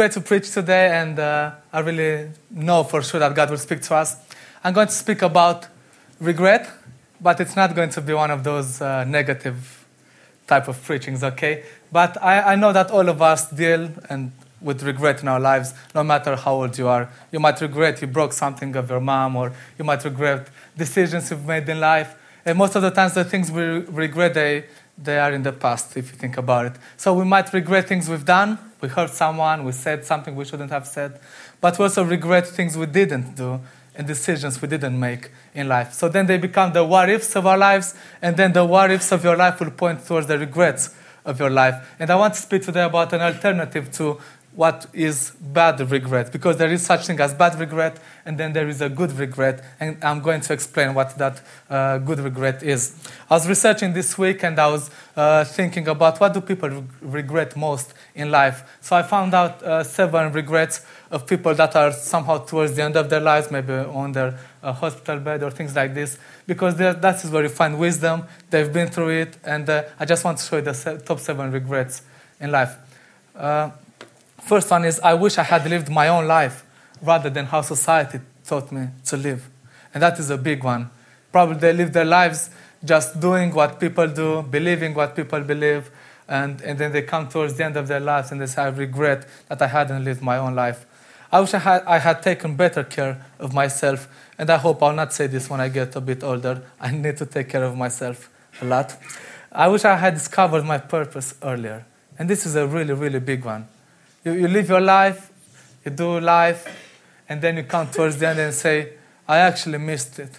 great to preach today, and uh, I really know for sure that God will speak to us. I'm going to speak about regret, but it's not going to be one of those uh, negative type of preachings, okay? But I, I know that all of us deal and with regret in our lives, no matter how old you are. You might regret you broke something of your mom, or you might regret decisions you've made in life. And most of the times, the things we regret, they, they are in the past, if you think about it. So we might regret things we've done, we hurt someone, we said something we shouldn't have said, but we also regret things we didn't do and decisions we didn't make in life. So then they become the what ifs of our lives, and then the what ifs of your life will point towards the regrets of your life. And I want to speak today about an alternative to what is bad regret because there is such thing as bad regret and then there is a good regret and i'm going to explain what that uh, good regret is. I was researching this week and i was uh, thinking about what do people re- regret most in life. So i found out uh, seven regrets of people that are somehow towards the end of their lives maybe on their uh, hospital bed or things like this because that is where you find wisdom. They've been through it and uh, i just want to show you the top seven regrets in life. Uh, First one is I wish I had lived my own life rather than how society taught me to live. And that is a big one. Probably they live their lives just doing what people do, believing what people believe, and, and then they come towards the end of their lives and they say, I regret that I hadn't lived my own life. I wish I had, I had taken better care of myself, and I hope I'll not say this when I get a bit older. I need to take care of myself a lot. I wish I had discovered my purpose earlier. And this is a really, really big one. You, you live your life, you do life, and then you come towards the end and say, I actually missed it.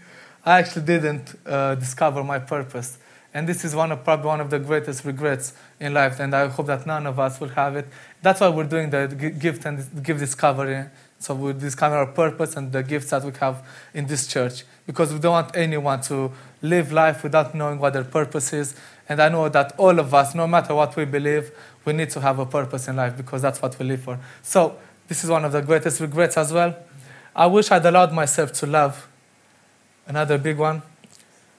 I actually didn't uh, discover my purpose. And this is one of probably one of the greatest regrets in life, and I hope that none of us will have it. That's why we're doing the gift and gift discovery. So we discover our purpose and the gifts that we have in this church, because we don't want anyone to live life without knowing what their purpose is. And I know that all of us, no matter what we believe, we need to have a purpose in life because that's what we live for. So, this is one of the greatest regrets as well. I wish I'd allowed myself to love. Another big one.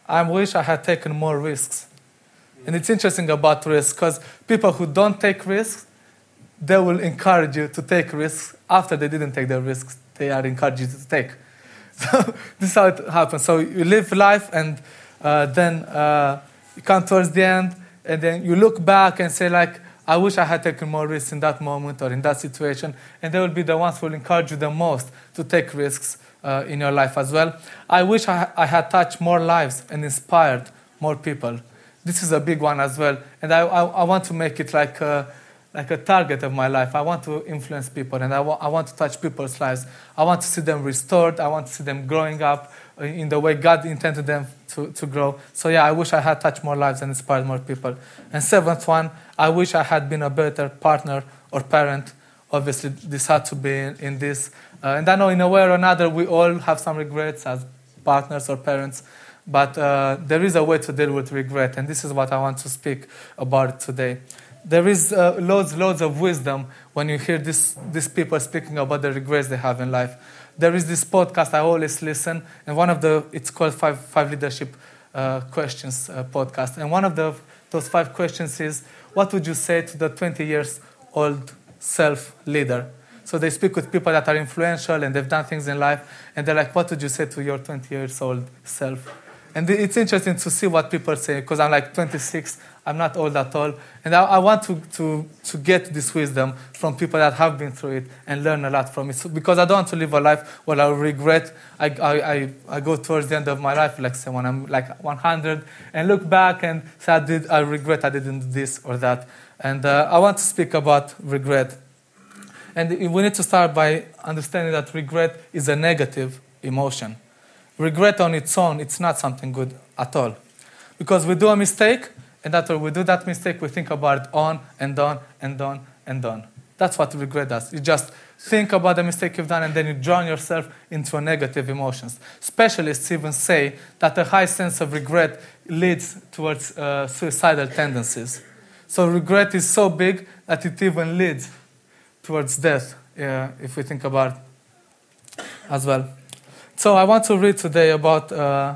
I wish I had taken more risks. And it's interesting about risks because people who don't take risks, they will encourage you to take risks after they didn't take the risks they are encouraged to take. So this is how it happens. So you live life and uh, then uh, you come towards the end and then you look back and say like, I wish I had taken more risks in that moment or in that situation. And they will be the ones who will encourage you the most to take risks uh, in your life as well. I wish I, I, had touched more lives and inspired more people. This is a big one as well. And I, I, I want to make it like a, like a target of my life. I want to influence people and I, I want to touch people's lives. I want to see them restored. I want to see them growing up in the way God intended them to, to grow. So, yeah, I wish I had touched more lives and inspired more people. And seventh one, I wish I had been a better partner or parent. Obviously, this had to be in, in this. Uh, and I know, in a way or another, we all have some regrets as partners or parents. But uh, there is a way to deal with regret, and this is what I want to speak about today. There is uh, loads, loads of wisdom when you hear this, these people speaking about the regrets they have in life there is this podcast I always listen, and one of the it's called Five Five Leadership uh, Questions uh, podcast, and one of the those five questions is, what would you say to the 20 years old self leader? So they speak with people that are influential and they've done things in life, and they're like, what would you say to your 20 years old self? And it's interesting to see what people say because I'm like 26, I'm not old at all. And I, I, want to, to, to get this wisdom from people that have been through it and learn a lot from it. So, because I don't want to live a life where I regret. I, I, I, I, go towards the end of my life, like say when I'm like 100, and look back and say, I, did, I regret I didn't do this or that. And uh, I want to speak about regret. And we need to start by understanding that regret is a negative emotion regret on its own, it's not something good at all. Because we do a mistake, And after we do that mistake, we think about it on and on and on and on. That's what regret does. You just think about the mistake you've done and then you drown yourself into negative emotions. Specialists even say that a high sense of regret leads towards uh, suicidal tendencies. So regret is so big that it even leads towards death, uh, if we think about it as well. So I want to read today about, uh,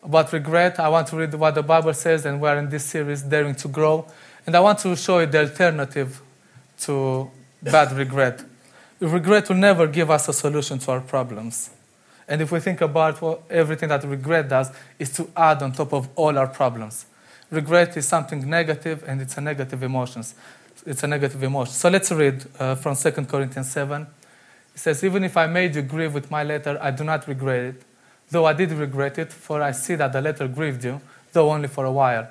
about regret. I want to read what the Bible says, and we're in this series, Daring to Grow. And I want to show you the alternative to bad regret. Regret will never give us a solution to our problems. And if we think about what, everything that regret does, is to add on top of all our problems. Regret is something negative, and it's a negative emotion. It's a negative emotion. So let's read uh, from 2 Corinthians 7. It says, Even if I made you grieve with my letter, I do not regret it, though I did regret it, for I see that the letter grieved you, though only for a while.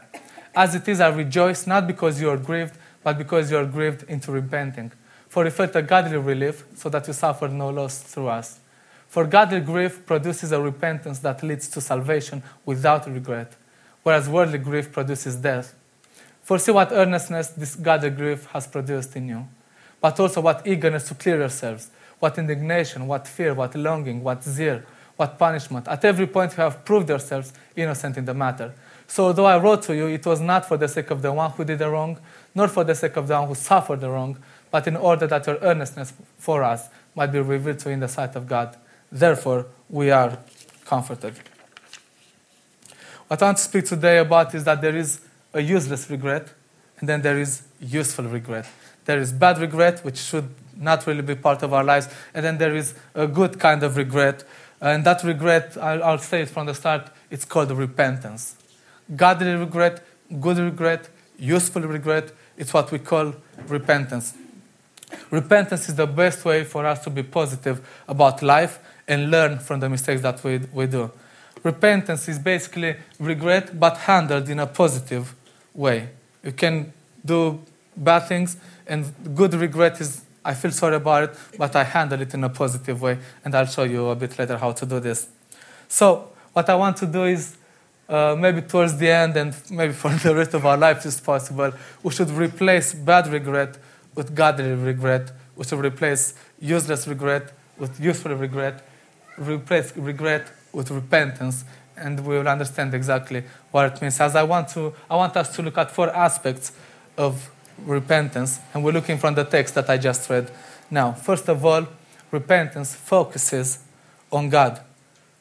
As it is, I rejoice, not because you are grieved, but because you are grieved into repenting. For you felt a godly relief, so that you suffered no loss through us. For godly grief produces a repentance that leads to salvation without regret, whereas worldly grief produces death. For see what earnestness this godly grief has produced in you, but also what eagerness to clear yourselves, what indignation, what fear, what longing, what zeal, what punishment. At every point you have proved yourselves innocent in the matter. So, though I wrote to you, it was not for the sake of the one who did the wrong, nor for the sake of the one who suffered the wrong, but in order that your earnestness for us might be revealed to you in the sight of God. Therefore, we are comforted. What I want to speak today about is that there is a useless regret, and then there is useful regret. There is bad regret, which should not really be part of our lives, and then there is a good kind of regret. And that regret, I'll, say it from the start, it's called repentance. Godly regret, good regret, useful regret, it's what we call repentance. Repentance is the best way for us to be positive about life and learn from the mistakes that we, we do. Repentance is basically regret, but handled in a positive way. You can do bad things, and good regret is I feel sorry about it, but I handle it in a positive way, and I'll show you a bit later how to do this. So, what I want to do is uh, maybe towards the end and maybe for the rest of our lives if possible, we should replace bad regret with godly regret. We should replace useless regret with useful regret, replace regret with repentance, and we will understand exactly what it means. As I want to, I want us to look at four aspects of repentance, and we're looking from the text that I just read. Now, first of all, repentance focuses on God.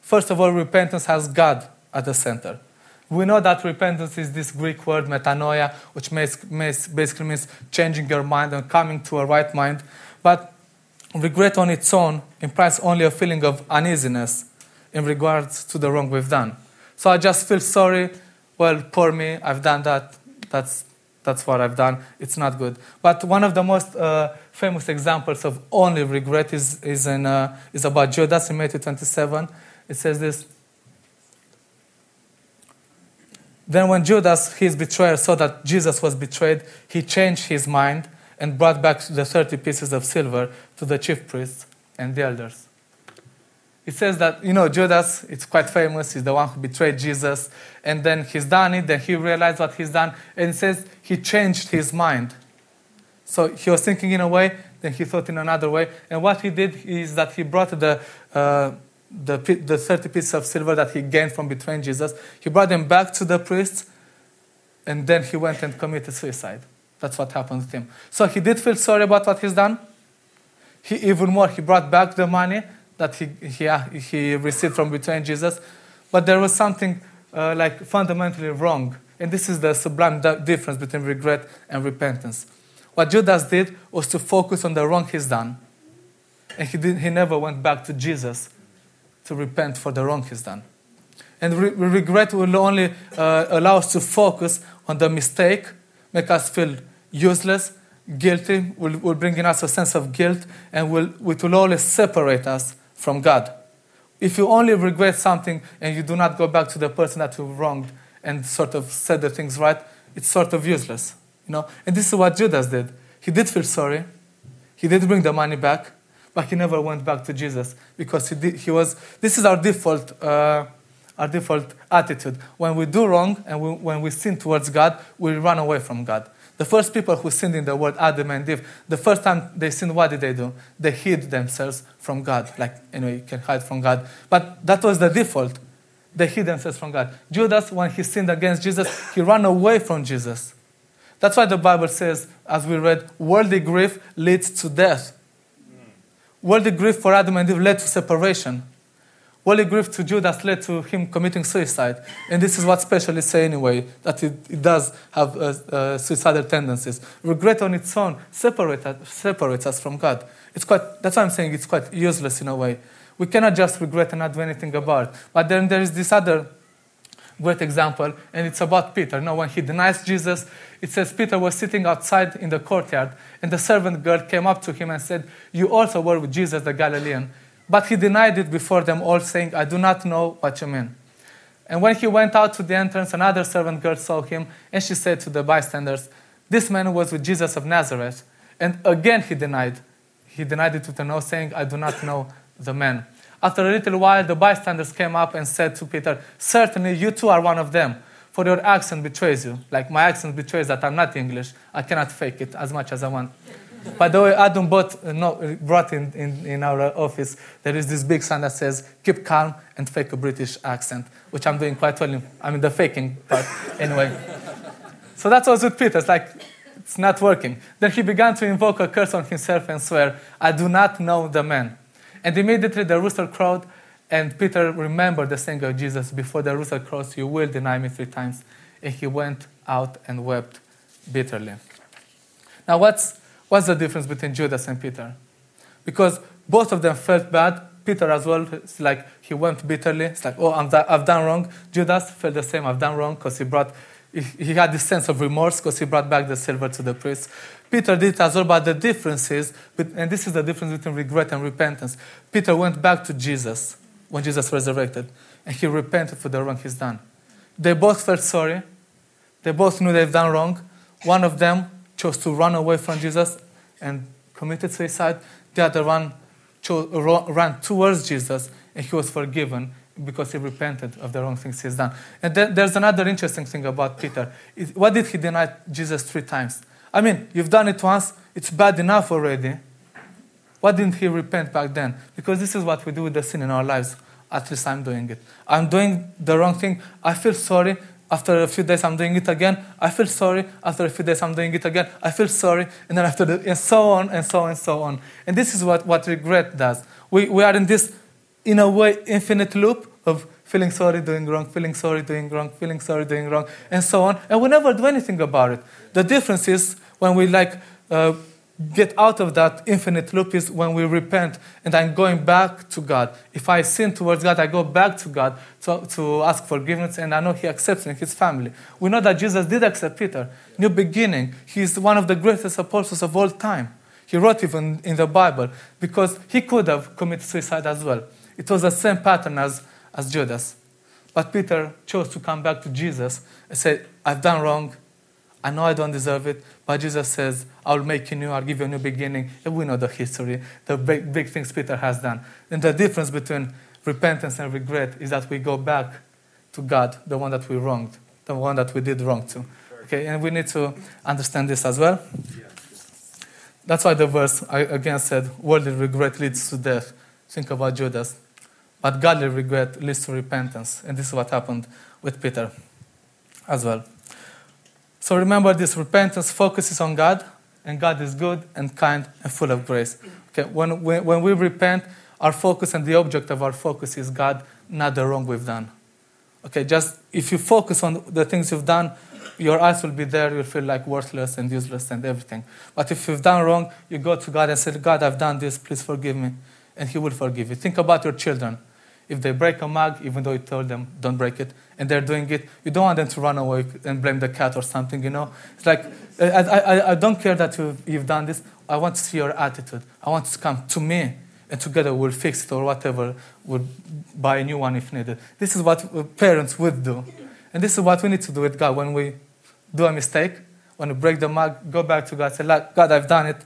First of all, repentance has God at the center. We know that repentance is this Greek word metanoia, which basically means changing your mind and coming to a right mind. But regret on its own implies only a feeling of uneasiness in regards to the wrong we've done. So I just feel sorry. Well, poor me, I've done that. That's, that's what I've done. It's not good. But one of the most uh, famous examples of only regret is, is, in, uh, is about Judas in Matthew 27. It says this Then, when Judas, his betrayer, saw that Jesus was betrayed, he changed his mind and brought back the 30 pieces of silver to the chief priests and the elders. It says that, you know, Judas, it's quite famous, he's the one who betrayed Jesus, and then he's done it, then he realized what he's done, and says he changed his mind. So he was thinking in a way, then he thought in another way, and what he did is that he brought the uh, the, the 30 pieces of silver that he gained from betraying Jesus, he brought them back to the priests, and then he went and committed suicide. That's what happened to him. So he did feel sorry about what he's done. He, even more, he brought back the money that he, he, he received from betraying Jesus. But there was something uh, like fundamentally wrong. And this is the sublime difference between regret and repentance. What Judas did was to focus on the wrong he's done. And he, did, he never went back to Jesus to repent for the wrong he's done. And re- regret will only uh, allow us to focus on the mistake, make us feel useless, guilty, will, will bring in us a sense of guilt, and will, it will always separate us from God. If you only regret something and you do not go back to the person that you wronged and sort of said the things right, it's sort of useless. You know? And this is what Judas did. He did feel sorry. He did bring the money back, but he never went back to Jesus because he, did, he was, this is our default uh, our default attitude. When we do wrong and we, when we sin towards God, we run away from God. The first people who sinned in the world, Adam and Eve, the first time they sinned, what did they do? They hid themselves from God. Like, anyway, you can hide from God. But that was the default. They hid themselves from God. Judas, when he sinned against Jesus, he ran away from Jesus. That's why the Bible says, as we read, worldly grief leads to death. Worldly grief for Adam and Eve led to separation. Worldly grief to Judas led to him committing suicide. And this is what specialists say anyway, that it, it does have uh, uh, suicidal tendencies. Regret on its own separates us, separates us from God. It's quite, that's why I'm saying it's quite useless in a way. We cannot just regret and not do anything about it. But then there is this other great example, and it's about Peter. Now, when he denies Jesus, it says Peter was sitting outside in the courtyard, and the servant girl came up to him and said, You also were with Jesus the Galilean. But he denied it before them all, saying, I do not know what you mean. And when he went out to the entrance, another servant girl saw him, and she said to the bystanders, This man was with Jesus of Nazareth. And again he denied. He denied it with an no, saying, I do not know the man. After a little while, the bystanders came up and said to Peter, Certainly you too are one of them, for your accent betrays you. Like my accent betrays that I'm not English. I cannot fake it as much as I want. By the way, Adam bought, uh, no, brought in, in, in our office, there is this big sign that says, keep calm and fake a British accent, which I'm doing quite well in, I mean, the faking part, anyway. so that was with Peter. It's like, it's not working. Then he began to invoke a curse on himself and swear, I do not know the man. And immediately the rooster crowed, and Peter remembered the saying of Jesus, Before the rooster crows, you will deny me three times. And he went out and wept bitterly. Now, what's, what's the difference between Judas and Peter? Because both of them felt bad. Peter as well, it's like he went bitterly. It's like, oh, i have done wrong. Judas felt the same, I've done wrong, because he brought, he, he had this sense of remorse because he brought back the silver to the priest. Peter did as well, but the difference is, and this is the difference between regret and repentance. Peter went back to Jesus when Jesus resurrected, and he repented for the wrong he's done. They both felt sorry. They both knew they've done wrong. One of them chose to run away from Jesus and committed suicide. The other one chose, ran towards Jesus, and he was forgiven because he repented of the wrong things he's done. And then there's another interesting thing about Peter. What did he deny Jesus three times? I mean, you've done it once, it's bad enough already. Why didn't he repent back then? Because this is what we do with the sin in our lives. At least I'm doing it. I'm doing the wrong thing. I feel sorry. After a few days, I'm doing it again. I feel sorry. After a few days, I'm doing it again. I feel sorry. And then after the, and so on and so on and so on. And this is what, what regret does. We, we are in this, in a way, infinite loop of feeling sorry, doing wrong, feeling sorry, doing wrong, feeling sorry, doing wrong, and so on. And we never do anything about it. The difference is when we like uh, get out of that infinite loop is when we repent and I'm going back to God. If I sin towards God, I go back to God to, to ask forgiveness, and I know He accepts me, His family. We know that Jesus did accept Peter. New beginning. He's one of the greatest apostles of all time. He wrote even in the Bible because he could have committed suicide as well. It was the same pattern as, as Judas. But Peter chose to come back to Jesus and say, I've done wrong. I know I don't deserve it, but Jesus says, I'll make you new, I'll give you a new beginning. And we know the history, the big, big things Peter has done. And the difference between repentance and regret is that we go back to God, the one that we wronged, the one that we did wrong to. Okay, and we need to understand this as well. That's why the verse I again said, worldly regret leads to death. Think about Judas. But godly regret leads to repentance. And this is what happened with Peter as well. So remember this repentance focuses on God, and God is good and kind and full of grace. Okay, when, when, we repent, our focus and the object of our focus is God, not the wrong we've done. Okay, just if you focus on the things you've done, your eyes will be there, you'll feel like worthless and useless and everything. But if you've done wrong, you go to God and say, God, I've done this, please forgive me. And He will forgive you. Think about your children. If they break a mug, even though you told them don't break it, and they're doing it, you don't want them to run away and blame the cat or something, you know? It's like, I, I, I don't care that you've, you've done this. I want to see your attitude. I want to come to me, and together we'll fix it or whatever. We'll buy a new one if needed. This is what parents would do. And this is what we need to do with God. When we do a mistake, when we break the mug, go back to God, say, God, I've done it.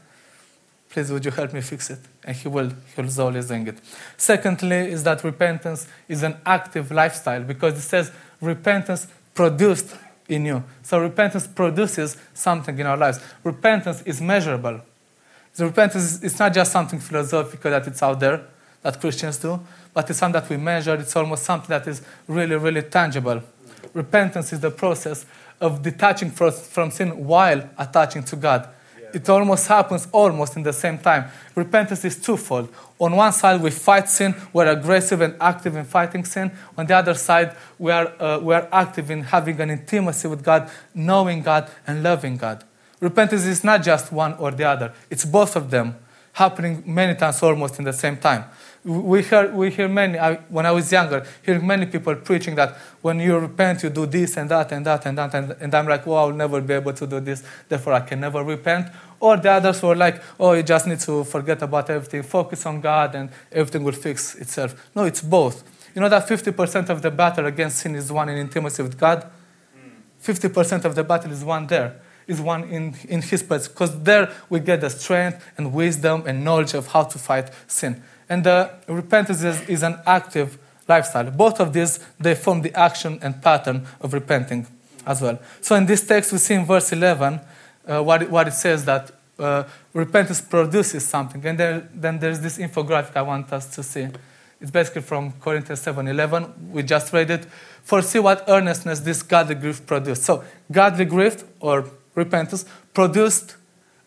Please would you help me fix it? And he will, he will always doing it. Secondly, is that repentance is an active lifestyle because it says repentance produced in you. So repentance produces something in our lives. Repentance is measurable. So repentance is not just something philosophical that it's out there that Christians do, but it's something that we measure. It's almost something that is really, really tangible. Repentance is the process of detaching from sin while attaching to God. It almost happens almost in the same time. Repentance is twofold. On one side, we fight sin, we're aggressive and active in fighting sin. On the other side, we are, uh, we are active in having an intimacy with God, knowing God, and loving God. Repentance is not just one or the other, it's both of them happening many times almost in the same time. We hear, we hear many, I, when I was younger, hearing many people preaching that when you repent, you do this and that and that and that. And, and I'm like, well, I'll never be able to do this, therefore I can never repent. Or the others were like, oh, you just need to forget about everything, focus on God, and everything will fix itself. No, it's both. You know that 50% of the battle against sin is won in intimacy with God? 50% of the battle is won there is one in, in His presence, because there we get the strength and wisdom and knowledge of how to fight sin. And the repentance is, is an active lifestyle. Both of these, they form the action and pattern of repenting as well. So in this text, we see in verse 11 uh, what, it, what it says that uh, repentance produces something. And there, then there's this infographic I want us to see. It's basically from Corinthians 7.11. We just read it. For see what earnestness this godly grief produced. So godly grief, or repentance, produced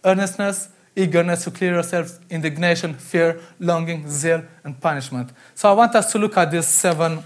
earnestness, eagerness to clear yourselves, indignation, fear, longing, zeal, and punishment. So I want us to look at these seven,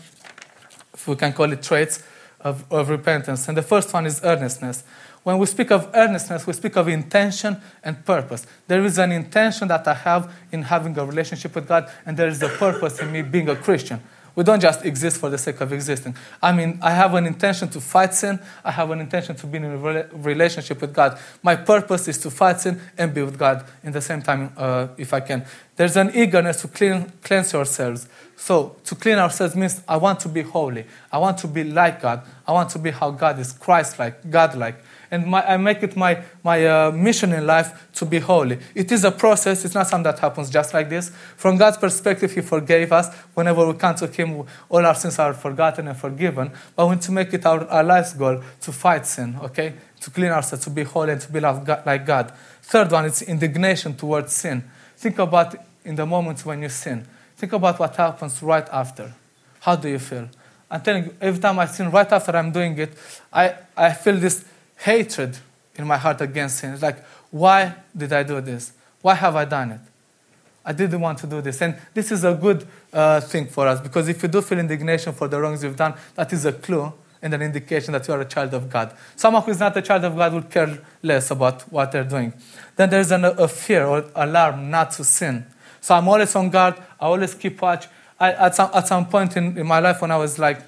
if we can call it traits, of, of repentance. And the first one is earnestness. When we speak of earnestness, we speak of intention and purpose. There is an intention that I have in having a relationship with God, and there is a purpose in me being a Christian. We don't just exist for the sake of existing. I mean, I have an intention to fight sin. I have an intention to be in a relationship with God. My purpose is to fight sin and be with God in the same time, uh, if I can. There's an eagerness to clean, cleanse yourselves. So, to clean ourselves means I want to be holy. I want to be like God. I want to be how God is Christ like, God like and my, I make it my, my uh, mission in life to be holy. It is a process, it's not something that happens just like this. From God's perspective, He forgave us. Whenever we come to Him, all our sins are forgotten and forgiven. But we need to make it our, our life's goal to fight sin, okay? To clean ourselves, to be holy, and to be like God. Third one is indignation towards sin. Think about in the moments when you sin. Think about what happens right after. How do you feel? I'm telling you, every time I sin, right after I'm doing it, I, I feel this hatred in my heart against sin. It's like, why did I do this? Why have I done it? I didn't want to do this. And this is a good uh, thing for us because if you do feel indignation for the wrongs you've done, that is a clue and an indication that you are a child of God. Someone who is not a child of God would care less about what they're doing. Then there's an, a fear or alarm not to sin. So I'm always on guard. I always keep watch. I, at, some, at some point in, in my life when I was like,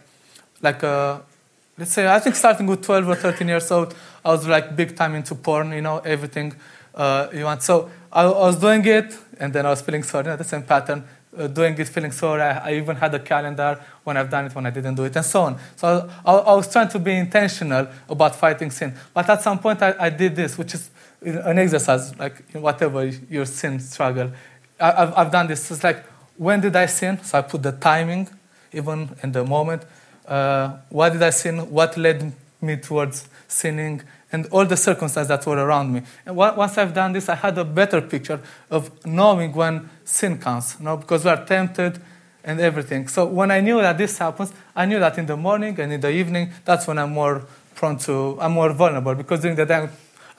like a, let's say, I think starting with 12 or 13 years old, I was like big time into porn, you know, everything uh, you want. So I, I, was doing it, and then I was feeling sorry, you know, the same pattern. Uh, doing it, feeling sorry. I, I, even had a calendar when I've done it, when I didn't do it, and so on. So I, I was trying to be intentional about fighting sin. But at some point, I, did this, which is an exercise, like whatever your sin struggle. I, have I've done this. It's like, when did I sin? So I put the timing, even in the moment uh, why did I sin? What led me towards sinning? And all the circumstances that were around me. And once I've done this, I had a better picture of knowing when sin comes, you know, because we are tempted and everything. So when I knew that this happens, I knew that in the morning and in the evening, that's when I'm more prone to, I'm more vulnerable because during the day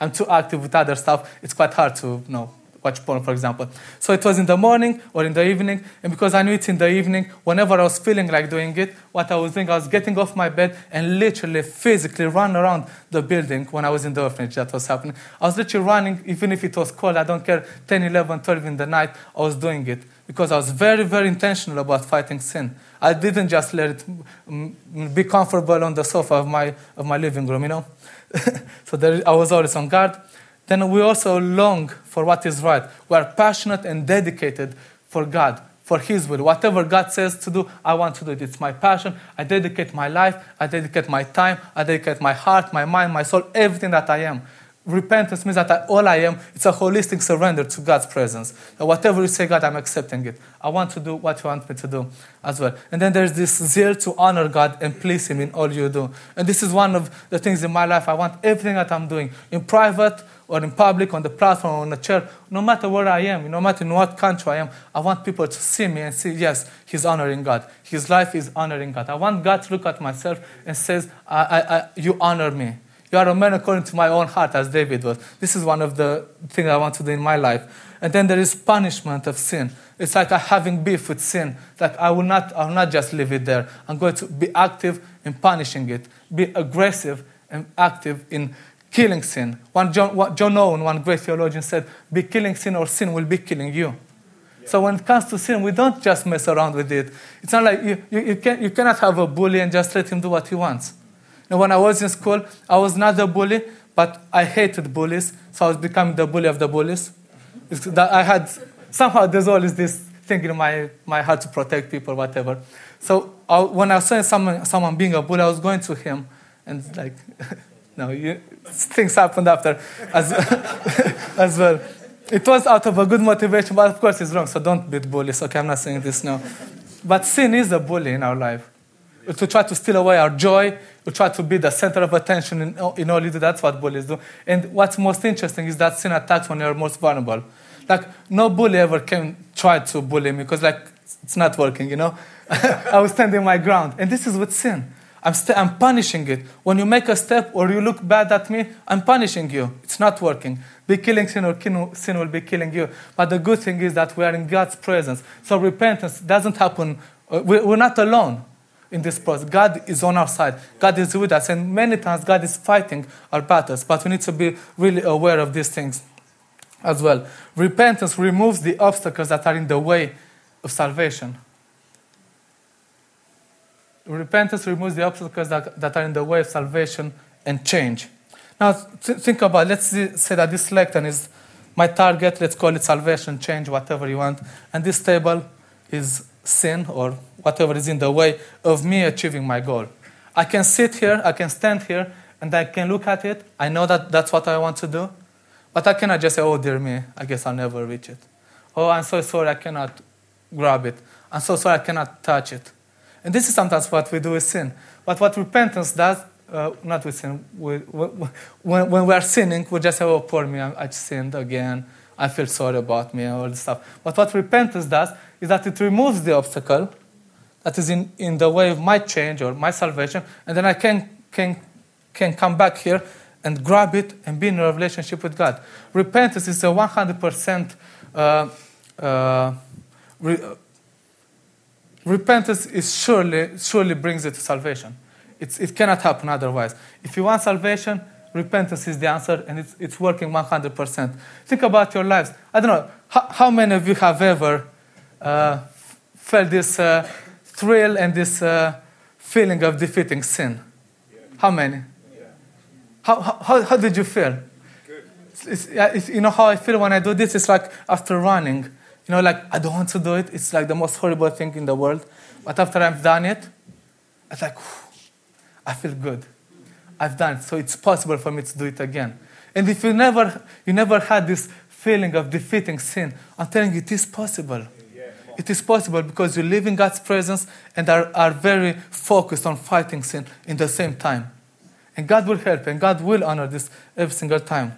I'm too active with other stuff. It's quite hard to you know watch porn, for example. So it was in the morning or in the evening, and because I knew it's in the evening, whenever I was feeling like doing it, what I was doing, I was getting off my bed and literally, physically run around the building when I was in the orphanage. That was happening. I was literally running, even if it was cold, I don't care, 10, 11, 12 in the night, I was doing it because I was very, very intentional about fighting sin. I didn't just let it mm, be comfortable on the sofa of my, of my living room, you know? so there, I was always on guard then we also long for what is right. We are passionate and dedicated for God, for His will. Whatever God says to do, I want to do it. It's my passion. I dedicate my life, I dedicate my time, I dedicate my heart, my mind, my soul, everything that I am. repentance means that I, all I am, it's a holistic surrender to God's presence. Whatever you say, God, I'm accepting it. I want to do what you want me to do as well. And then there's this zeal to honor God and please Him in all you do. And this is one of the things in my life. I want everything that I'm doing in private or in public, on the platform, on the chair, no matter where I am, no matter in what country I am, I want people to see me and see, yes, he's honoring God. His life is honoring God. I want God to look at myself and says, I, I, I, you honor me. You are a man according to my own heart, as David was. This is one of the things I want to do in my life. And then there is punishment of sin. It's like I having beef with sin. Like I will not, I will not just leave it there. I'm going to be active in punishing it, be aggressive and active in killing sin. One John, John Owen, one great theologian, said, "Be killing sin, or sin will be killing you." So when it comes to sin, we don't just mess around with it. It's not like you, you, you, can, you cannot have a bully and just let him do what he wants. And when I was in school, I was not a bully, but I hated bullies, so I was becoming the bully of the bullies. that I had somehow there's always this thing in my, my heart to protect people, whatever. So I, when I saw someone, someone being a bully, I was going to him and like, no, you, things happened after as, as well. It was out of a good motivation, but of course it's wrong, so don't beat bullies. Okay, I'm not saying this now. But sin is a bully in our life. To try to steal away our joy, to try to be the center of attention in, in all you do. That's what bullies do. And what's most interesting is that sin attacks when you're most vulnerable. Like, no bully ever came tried to bully me because, like, it's not working, you know? I was standing my ground. And this is with sin. I'm, st- I'm punishing it. When you make a step or you look bad at me, I'm punishing you. It's not working. Be killing sin or sin will be killing you. But the good thing is that we are in God's presence. So repentance doesn't happen. Uh, we're not alone in this process. God is on our side. God is with us. And many times God is fighting our battles. But we need to be really aware of these things as well. Repentance removes the obstacles that are in the way of salvation. Repentance removes the obstacles that, that are in the way of salvation and change. Now, th- think about let's say that this lectern is my target, let's call it salvation, change, whatever you want. And this table is sin or whatever is in the way of me achieving my goal. I can sit here, I can stand here, and I can look at it. I know that that's what I want to do. But I cannot just say, oh, dear me, I guess I'll never reach it. Oh, I'm so sorry, I cannot grab it. I'm so sorry, I cannot touch it. And this is sometimes what we do with sin. But what repentance does, uh, not with sin, we, when, when we are sinning, we just say, oh, poor me, I, I sinned again. I feel sorry about me, all this stuff. But what repentance does is that it removes the obstacle that is in, in the way of my change or my salvation, and then I can, can, can come back here and grab it and be in a relationship with God. Repentance is a 100% uh, uh, re, repentance is surely, surely brings you to salvation. It's, it cannot happen otherwise. If you want salvation, repentance is the answer and it's, it's working 100%. Think about your lives. I don't know, how, how many of you have ever uh, felt this uh, thrill and this uh, feeling of defeating sin? How many? How, how, how did you feel? It's, it's, you know how I feel when I do this? It's like after running. You know, like I don't want to do it. It's like the most horrible thing in the world. But after I've done it, it's like, I feel good. I've done it, so it's possible for me to do it again. And if you never, you never had this feeling of defeating sin, I'm telling you, it is possible. It is possible because you live in God's presence and are, are very focused on fighting sin in the same time. And God will help and God will honor this every single time.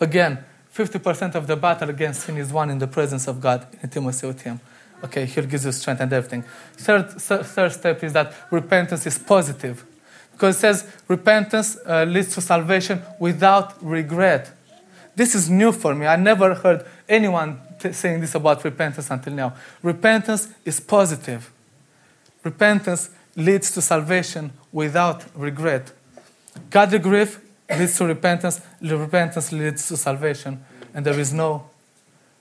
Again, 50% of the battle against sin is won in the presence of God, in intimacy with Him. Okay, He'll give you strength and everything. Third, third step is that repentance is positive. Because it says repentance uh, leads to salvation without regret. This is new for me. I never heard anyone t- saying this about repentance until now. Repentance is positive. Repentance leads to salvation without regret. Godly grief leads to repentance. Repentance leads to salvation, and there is no,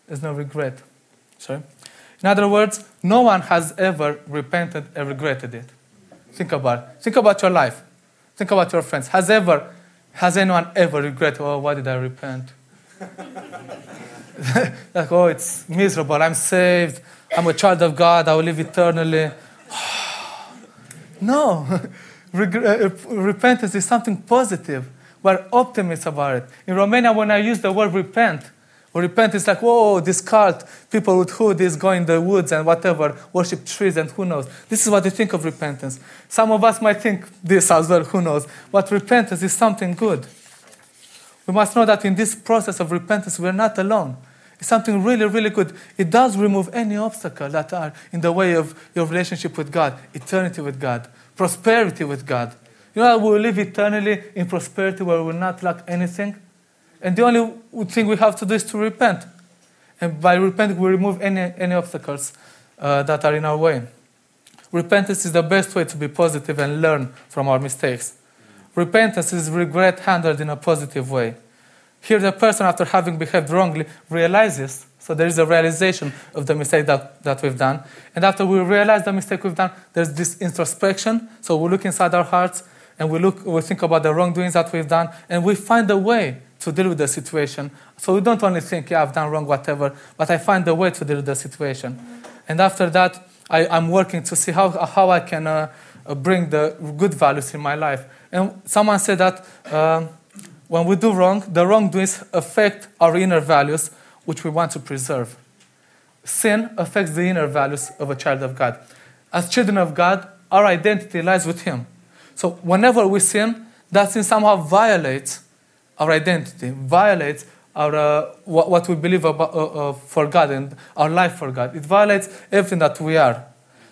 there's no regret. Sorry. In other words, no one has ever repented and regretted it. Think about it. Think about your life. Think about your friends. Has ever, has anyone ever regretted, oh, why did I repent? like, oh, it's miserable. I'm saved. I'm a child of God. I will live eternally. no. Uh, repentance is something positive. We're optimists about it. In Romania, when I use the word repent, or repent is like, whoa, this cult, people with hoodies go in the woods and whatever, worship trees and who knows. This is what they think of repentance. Some of us might think this as well, who knows. But repentance is something good. We must know that in this process of repentance, we're not alone. It's something really, really good. It does remove any obstacle that are in the way of your relationship with God, eternity with God, prosperity with God. You know, we will live eternally in prosperity where we will not lack anything. And the only thing we have to do is to repent. And by repenting, we remove any, any obstacles uh, that are in our way. Repentance is the best way to be positive and learn from our mistakes. Repentance is regret handled in a positive way. Here, the person, after having behaved wrongly, realizes. So there is a realization of the mistake that, that we've done. And after we realize the mistake we've done, there's this introspection. So we look inside our hearts and we look, we think about the wrongdoings that we've done, and we find a way to deal with the situation. So we don't only think, yeah, I've done wrong, whatever, but I find a way to deal with the situation. And after that, I, am working to see how, how I can uh, uh, bring the good values in my life. And someone said that uh, when we do wrong, the wrongdoings affect our inner values, which we want to preserve. Sin affects the inner values of a child of God. As children of God, our identity lies with Him. So whenever we sin, that sin somehow violates our identity, violates our, uh, what, what, we believe about, uh, uh, for God and our life for God. It violates everything that we are.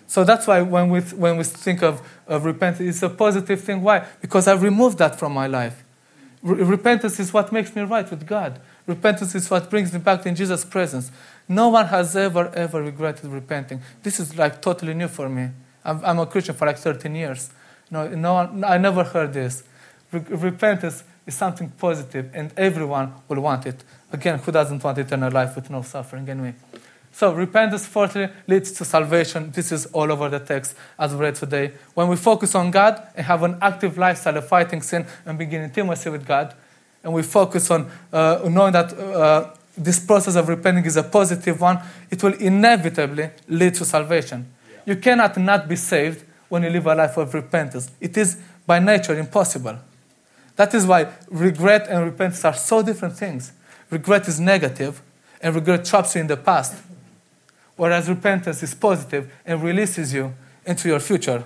So that's why when we, when we think of, of repentance, it's a positive thing. Why? Because I've removed that from my life. Re- repentance is what makes me right with God. Repentance is what brings me back in Jesus' presence. No one has ever, ever regretted repenting. This is like totally new for me. I'm, I'm a Christian for like 13 years. No, no I never heard this. Re- repentance is something positive, and everyone will want it. Again, who doesn't want eternal life with no suffering anyway? So, repentance, fourthly, leads to salvation. This is all over the text as we read today. When we focus on God and have an active lifestyle of fighting sin and begin intimacy with God, and we focus on uh, knowing that uh, this process of repenting is a positive one, it will inevitably lead to salvation. You cannot not be saved when you live a life of repentance. It is by nature impossible. That is why regret and repentance are so different things. Regret is negative, and regret traps you in the past, whereas repentance is positive and releases you into your future.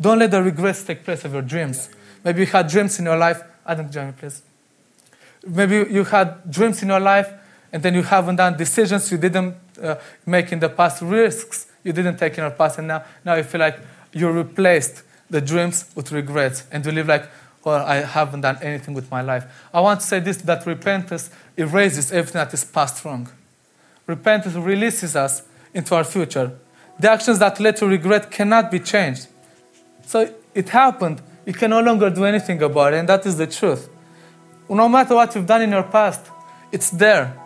Don't let the regrets take place of your dreams. Maybe you had dreams in your life. Adam, join me, please. Maybe you had dreams in your life, and then you haven't done decisions you didn't uh, make in the past, risks you didn't take in your past, and now, now you feel like you replaced the dreams with regrets, and you live like, or I haven't done anything with my life. I want to say this that repentance erases everything that is past wrong. Repentance releases us into our future. The actions that led to regret cannot be changed. So it happened. You can no longer do anything about it, and that is the truth. No matter what you've done in your past, it's there.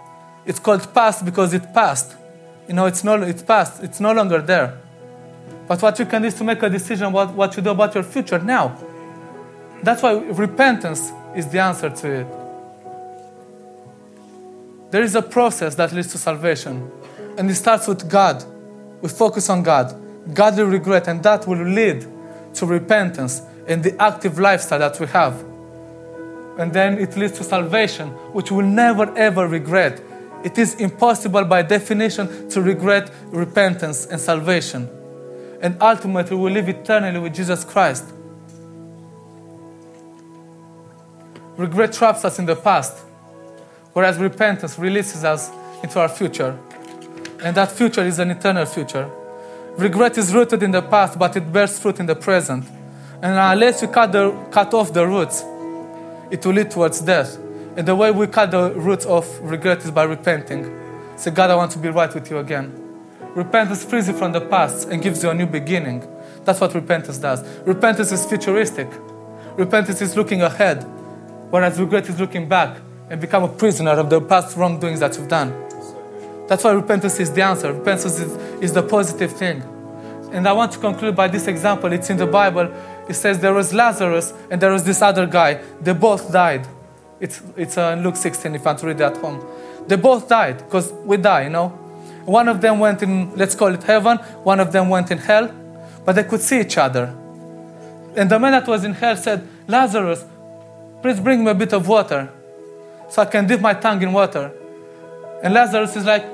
It's called past because it passed. You know, it's, no, it's past. It's no longer there. But what you can do is to make a decision about what you do about your future now. That's why repentance is the answer to it. There is a process that leads to salvation, and it starts with God. We focus on God, godly regret, and that will lead to repentance and the active lifestyle that we have. And then it leads to salvation, which we'll never ever regret. It is impossible by definition to regret repentance and salvation. And ultimately, we live eternally with Jesus Christ. Regret traps us in the past, whereas repentance releases us into our future. And that future is an eternal future. Regret is rooted in the past, but it bears fruit in the present. And unless we cut, the, cut off the roots, it will lead towards death. And the way we cut the roots of regret is by repenting. Say, God, I want to be right with you again. Repentance frees you from the past and gives you a new beginning. That's what repentance does. Repentance is futuristic. Repentance is looking ahead, whereas regret is looking back and become a prisoner of the past wrongdoings that you've done. That's why repentance is the answer. Repentance is, is the positive thing. And I want to conclude by this example. It's in the Bible. It says there was Lazarus and there was this other guy. They both died. It's, it's uh, in Luke 16 if you want to read it at home. They both died because we die, you know. One of them went in, let's call it heaven, one of them went in hell, but they could see each other. And the man that was in hell said, Lazarus, Please bring me a bit of water so I can dip my tongue in water. And Lazarus is like,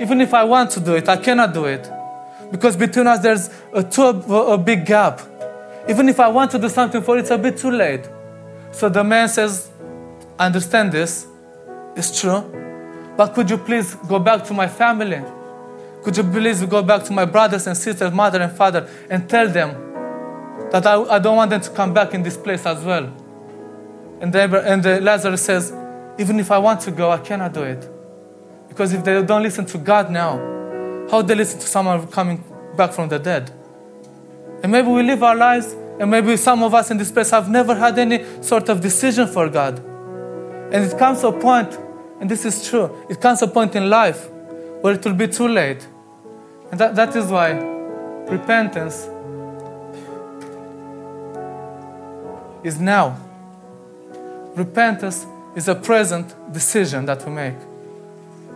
Even if I want to do it, I cannot do it. Because between us, there's a, too, a big gap. Even if I want to do something for it, it's a bit too late. So the man says, I understand this. It's true. But could you please go back to my family? Could you please go back to my brothers and sisters, mother and father, and tell them that I, I don't want them to come back in this place as well? And, the, and the Lazarus says, Even if I want to go, I cannot do it. Because if they don't listen to God now, how would they listen to someone coming back from the dead? And maybe we live our lives, and maybe some of us in this place have never had any sort of decision for God. And it comes to a point, and this is true, it comes a point in life where it will be too late. And that, that is why repentance is now. Repentance is a present decision that we make.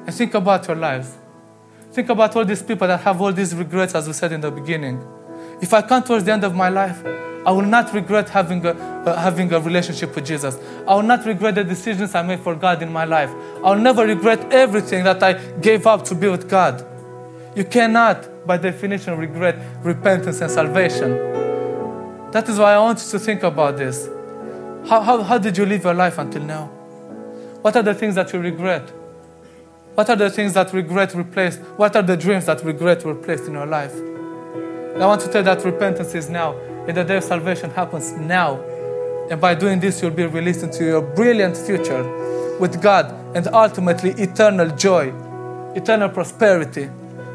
And think about your lives. Think about all these people that have all these regrets, as we said in the beginning. If I come towards the end of my life, I will not regret having a, uh, having a relationship with Jesus. I will not regret the decisions I made for God in my life. I will never regret everything that I gave up to be with God. You cannot, by definition, regret repentance and salvation. That is why I want you to think about this. How, how, how did you live your life until now? What are the things that you regret? What are the things that regret replaced? What are the dreams that regret replaced in your life? I want to tell that repentance is now, and the day of salvation happens now. And by doing this, you'll be released into your brilliant future with God and ultimately eternal joy, eternal prosperity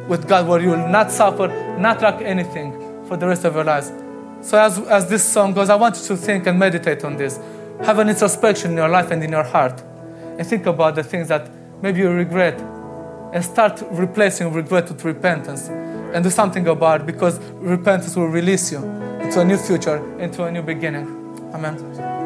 with God, where you will not suffer, not lack anything for the rest of your lives. So, as, as this song goes, I want you to think and meditate on this. Have an introspection in your life and in your heart. And think about the things that maybe you regret. And start replacing regret with repentance. And do something about it because repentance will release you into a new future, into a new beginning. Amen.